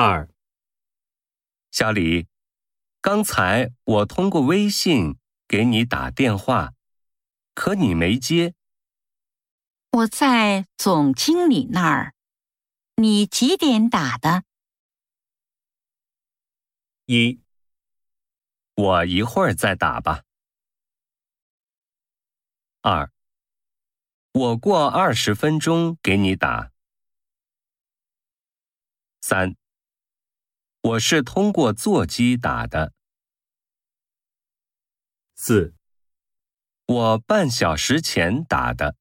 二，小李，刚才我通过微信给你打电话，可你没接。我在总经理那儿。你几点打的？一，我一会儿再打吧。二，我过二十分钟给你打。三，我是通过座机打的。四，我半小时前打的。